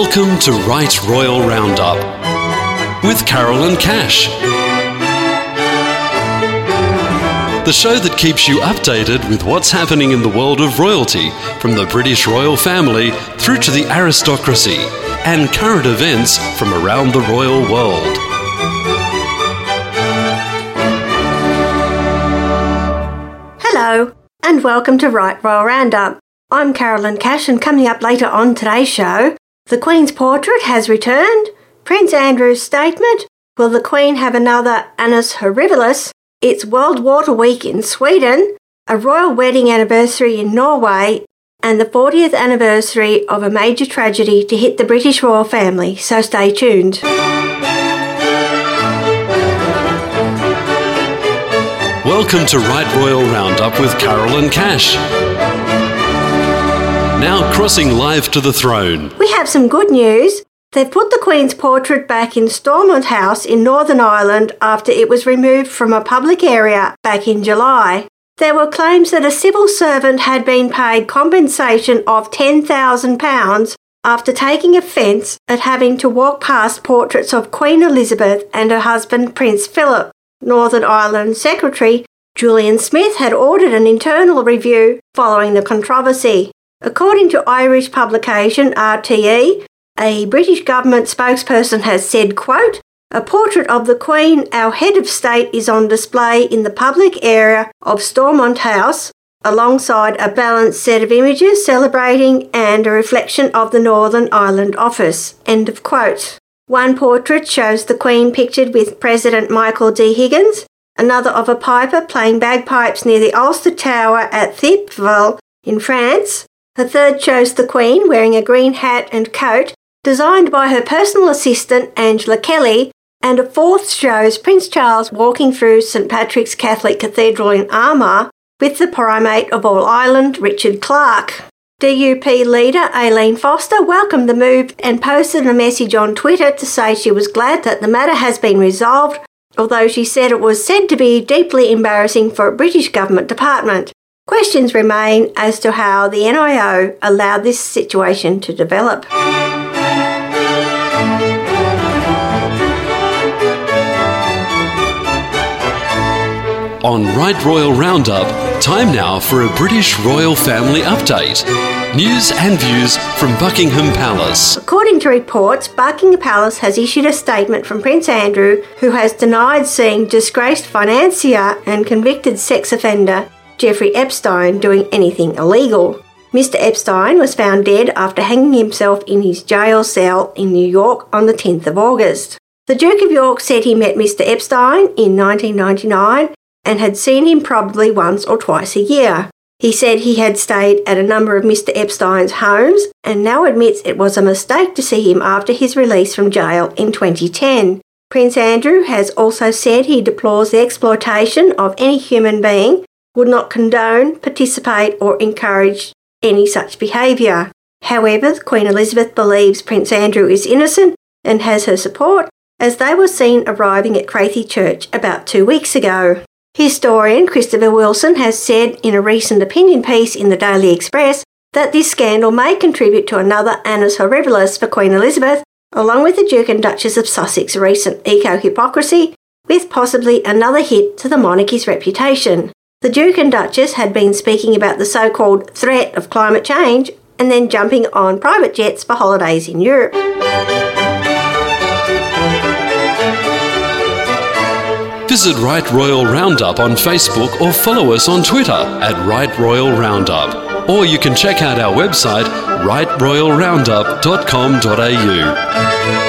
Welcome to Right Royal Roundup with Carolyn Cash. The show that keeps you updated with what's happening in the world of royalty, from the British royal family through to the aristocracy, and current events from around the royal world. Hello, and welcome to Right Royal Roundup. I'm Carolyn Cash, and coming up later on today's show, the Queen's portrait has returned, Prince Andrew's statement, will the Queen have another Annus Horribilis, it's World Water Week in Sweden, a royal wedding anniversary in Norway, and the 40th anniversary of a major tragedy to hit the British royal family, so stay tuned. Welcome to Right Royal Roundup with Carolyn Cash. Now crossing live to the throne. We have some good news. They've put the Queen's portrait back in Stormont House in Northern Ireland after it was removed from a public area back in July. There were claims that a civil servant had been paid compensation of £10,000 after taking offence at having to walk past portraits of Queen Elizabeth and her husband Prince Philip. Northern Ireland Secretary Julian Smith had ordered an internal review following the controversy. According to Irish publication RTE, a British government spokesperson has said, quote, a portrait of the Queen, our head of state, is on display in the public area of Stormont House alongside a balanced set of images celebrating and a reflection of the Northern Ireland office. End of quote. One portrait shows the Queen pictured with President Michael D. Higgins, another of a piper playing bagpipes near the Ulster Tower at Thiepval in France, a third shows the Queen wearing a green hat and coat designed by her personal assistant Angela Kelly, and a fourth shows Prince Charles walking through St Patrick's Catholic Cathedral in Armagh with the primate of all Ireland, Richard Clarke. DUP leader Arlene Foster welcomed the move and posted a message on Twitter to say she was glad that the matter has been resolved, although she said it was said to be deeply embarrassing for a British government department. Questions remain as to how the NIO allowed this situation to develop. On Right Royal Roundup, time now for a British royal family update. News and views from Buckingham Palace. According to reports, Buckingham Palace has issued a statement from Prince Andrew, who has denied seeing disgraced financier and convicted sex offender Jeffrey Epstein doing anything illegal. Mr. Epstein was found dead after hanging himself in his jail cell in New York on the 10th of August. The Duke of York said he met Mr. Epstein in 1999 and had seen him probably once or twice a year. He said he had stayed at a number of Mr. Epstein's homes and now admits it was a mistake to see him after his release from jail in 2010. Prince Andrew has also said he deplores the exploitation of any human being, would not condone, participate, or encourage any such behaviour. However, Queen Elizabeth believes Prince Andrew is innocent and has her support, as they were seen arriving at Crathie Church about two weeks ago. Historian Christopher Wilson has said in a recent opinion piece in the Daily Express that this scandal may contribute to another annus horribilis for Queen Elizabeth, along with the Duke and Duchess of Sussex's recent eco hypocrisy, with possibly another hit to the monarchy's reputation. The Duke and Duchess had been speaking about the so called threat of climate change and then jumping on private jets for holidays in Europe. Visit Right Royal Roundup on Facebook or follow us on Twitter at Right Royal Roundup. Or you can check out our website, rightroyalroundup.com.au.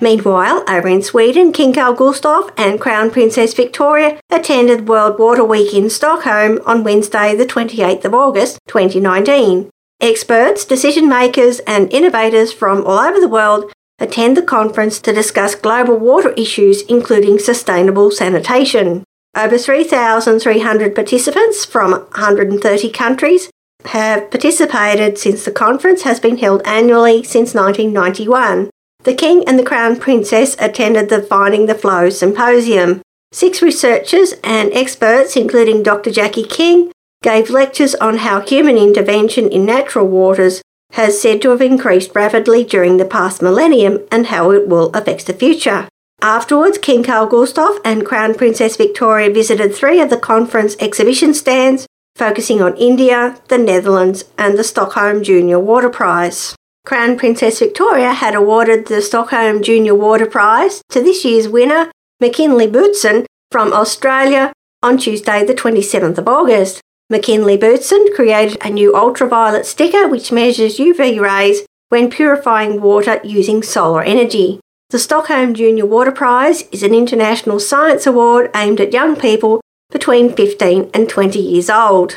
Meanwhile, over in Sweden, King Carl Gustaf and Crown Princess Victoria attended World Water Week in Stockholm on Wednesday, the 28th of August 2019. Experts, decision makers, and innovators from all over the world attend the conference to discuss global water issues, including sustainable sanitation. Over 3,300 participants from 130 countries have participated since the conference has been held annually since 1991. The King and the Crown Princess attended the Finding the Flow symposium. Six researchers and experts, including Dr. Jackie King, gave lectures on how human intervention in natural waters has said to have increased rapidly during the past millennium and how it will affect the future. Afterwards, King Carl Gustaf and Crown Princess Victoria visited three of the conference exhibition stands, focusing on India, the Netherlands, and the Stockholm Junior Water Prize. Crown Princess Victoria had awarded the Stockholm Junior Water Prize to this year's winner, Macinley Butson from Australia, on Tuesday, the 27th of August. Macinley Butson created a new ultraviolet sticker which measures UV rays when purifying water using solar energy. The Stockholm Junior Water Prize is an international science award aimed at young people between 15 and 20 years old.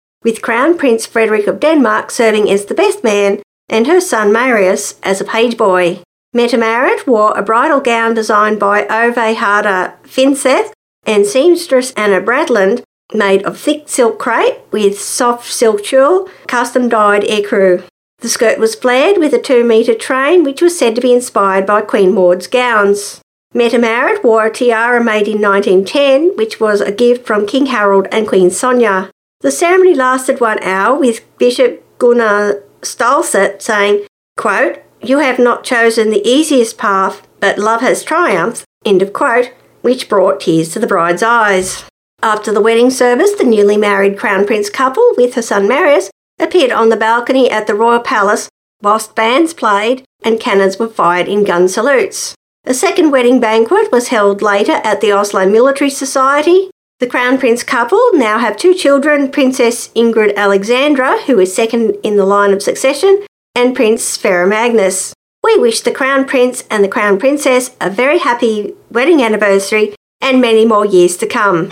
with Crown Prince Frederik of Denmark serving as the best man and her son Marius as a page boy. Mette Marit wore a bridal gown designed by Ove Harder Finseth and seamstress Anna Bradland, made of thick silk crepe with soft silk tulle, custom dyed ecru. The skirt was flared with a two metre train, which was said to be inspired by Queen Maud's gowns. Mette Marit wore a tiara made in 1910, which was a gift from King Harald and Queen Sonja. The ceremony lasted one hour, with Bishop Gunnar Stålsett saying, quote, You have not chosen the easiest path, but love has triumphed, end of quote, which brought tears to the bride's eyes. After the wedding service, the newly married Crown Prince couple, with her son Marius, appeared on the balcony at the Royal Palace whilst bands played and cannons were fired in gun salutes. A second wedding banquet was held later at the Oslo Military Society. The Crown Prince couple now have two children Princess Ingrid Alexandra, who is second in the line of succession, and Prince Sverre Magnus. We wish the Crown Prince and the Crown Princess a very happy wedding anniversary and many more years to come.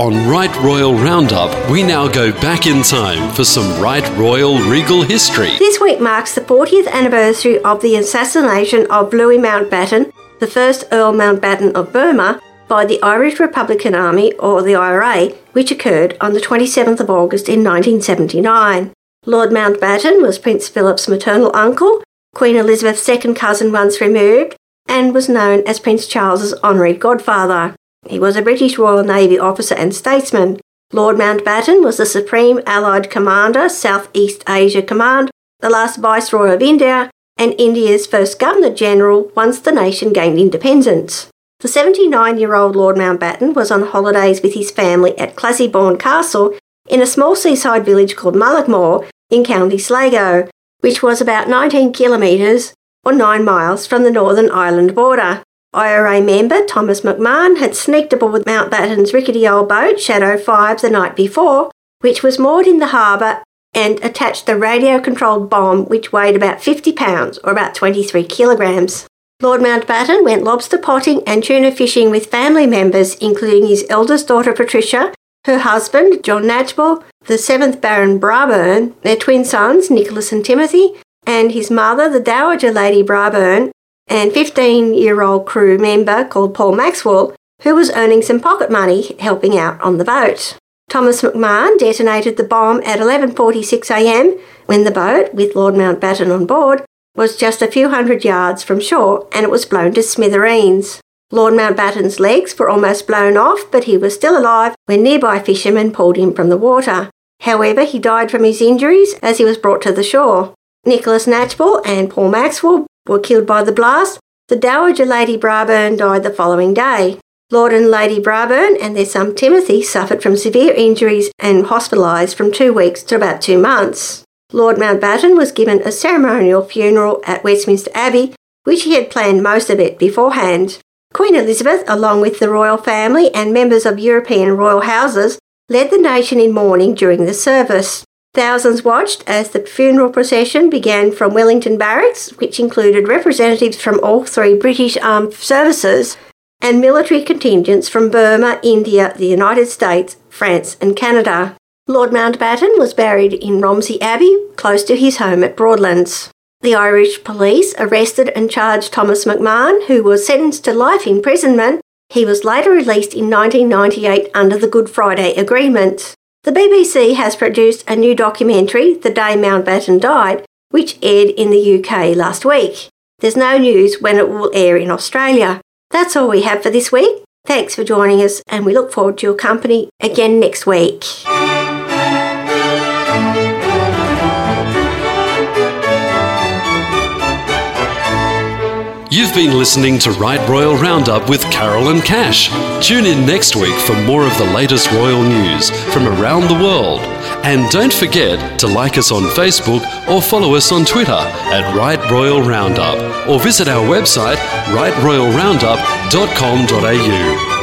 On Right Royal Roundup, we now go back in time for some Right Royal regal history. This week marks the 40th anniversary of the assassination of Louis Mountbatten, the first Earl Mountbatten of Burma, by the Irish Republican Army, or the IRA, which occurred on the 27th of August in 1979. Lord Mountbatten was Prince Philip's maternal uncle, Queen Elizabeth's second cousin once removed, and was known as Prince Charles's honorary godfather. He was a British Royal Navy officer and statesman. Lord Mountbatten was the Supreme Allied Commander, Southeast Asia Command, the last Viceroy of India, and India's first Governor General once the nation gained independence. The 79 year old Lord Mountbatten was on holidays with his family at Classiebawn Castle in a small seaside village called Mullaghmore in County Sligo, which was about 19 kilometres or 9 miles from the Northern Ireland border. IRA member Thomas McMahon had sneaked aboard Mountbatten's rickety old boat Shadow 5 the night before, which was moored in the harbour and attached a radio controlled bomb which weighed about 50 pounds or about 23 kilograms. Lord Mountbatten went lobster potting and tuna fishing with family members, including his eldest daughter Patricia, her husband John Knatchbull, the seventh Baron Brabourne, their twin sons Nicholas and Timothy, and his mother, the Dowager Lady Brabourne, and 15 year old crew member called Paul Maxwell, who was earning some pocket money helping out on the boat. Thomas McMahon detonated the bomb at 11.46am when the boat, with Lord Mountbatten on board, was just a few hundred yards from shore and it was blown to smithereens. Lord Mountbatten's legs were almost blown off, but he was still alive when nearby fishermen pulled him from the water. However, he died from his injuries as he was brought to the shore. Nicholas Knatchbull and Paul Maxwell were killed by the blast, the Dowager Lady Brabourne died the following day. Lord and Lady Brabourne and their son Timothy suffered from severe injuries and hospitalised from two weeks to about two months. Lord Mountbatten was given a ceremonial funeral at Westminster Abbey, which he had planned most of it beforehand. Queen Elizabeth, along with the royal family and members of European royal houses, led the nation in mourning during the service. Thousands watched as the funeral procession began from Wellington Barracks, which included representatives from all three British Armed Services and military contingents from Burma, India, the United States, France, and Canada. Lord Mountbatten was buried in Romsey Abbey, close to his home at Broadlands. The Irish police arrested and charged Thomas McMahon, who was sentenced to life imprisonment. He was later released in 1998 under the Good Friday Agreement. The BBC has produced a new documentary, The Day Mountbatten Died, which aired in the UK last week. There's no news when it will air in Australia. That's all we have for this week. Thanks for joining us, and we look forward to your company again next week. You've been listening to Right Royal Roundup with Carolyn Cash. Tune in next week for more of the latest royal news from around the world. And don't forget to like us on Facebook or follow us on Twitter at Right Royal Roundup or visit our website rightroyalroundup.com.au.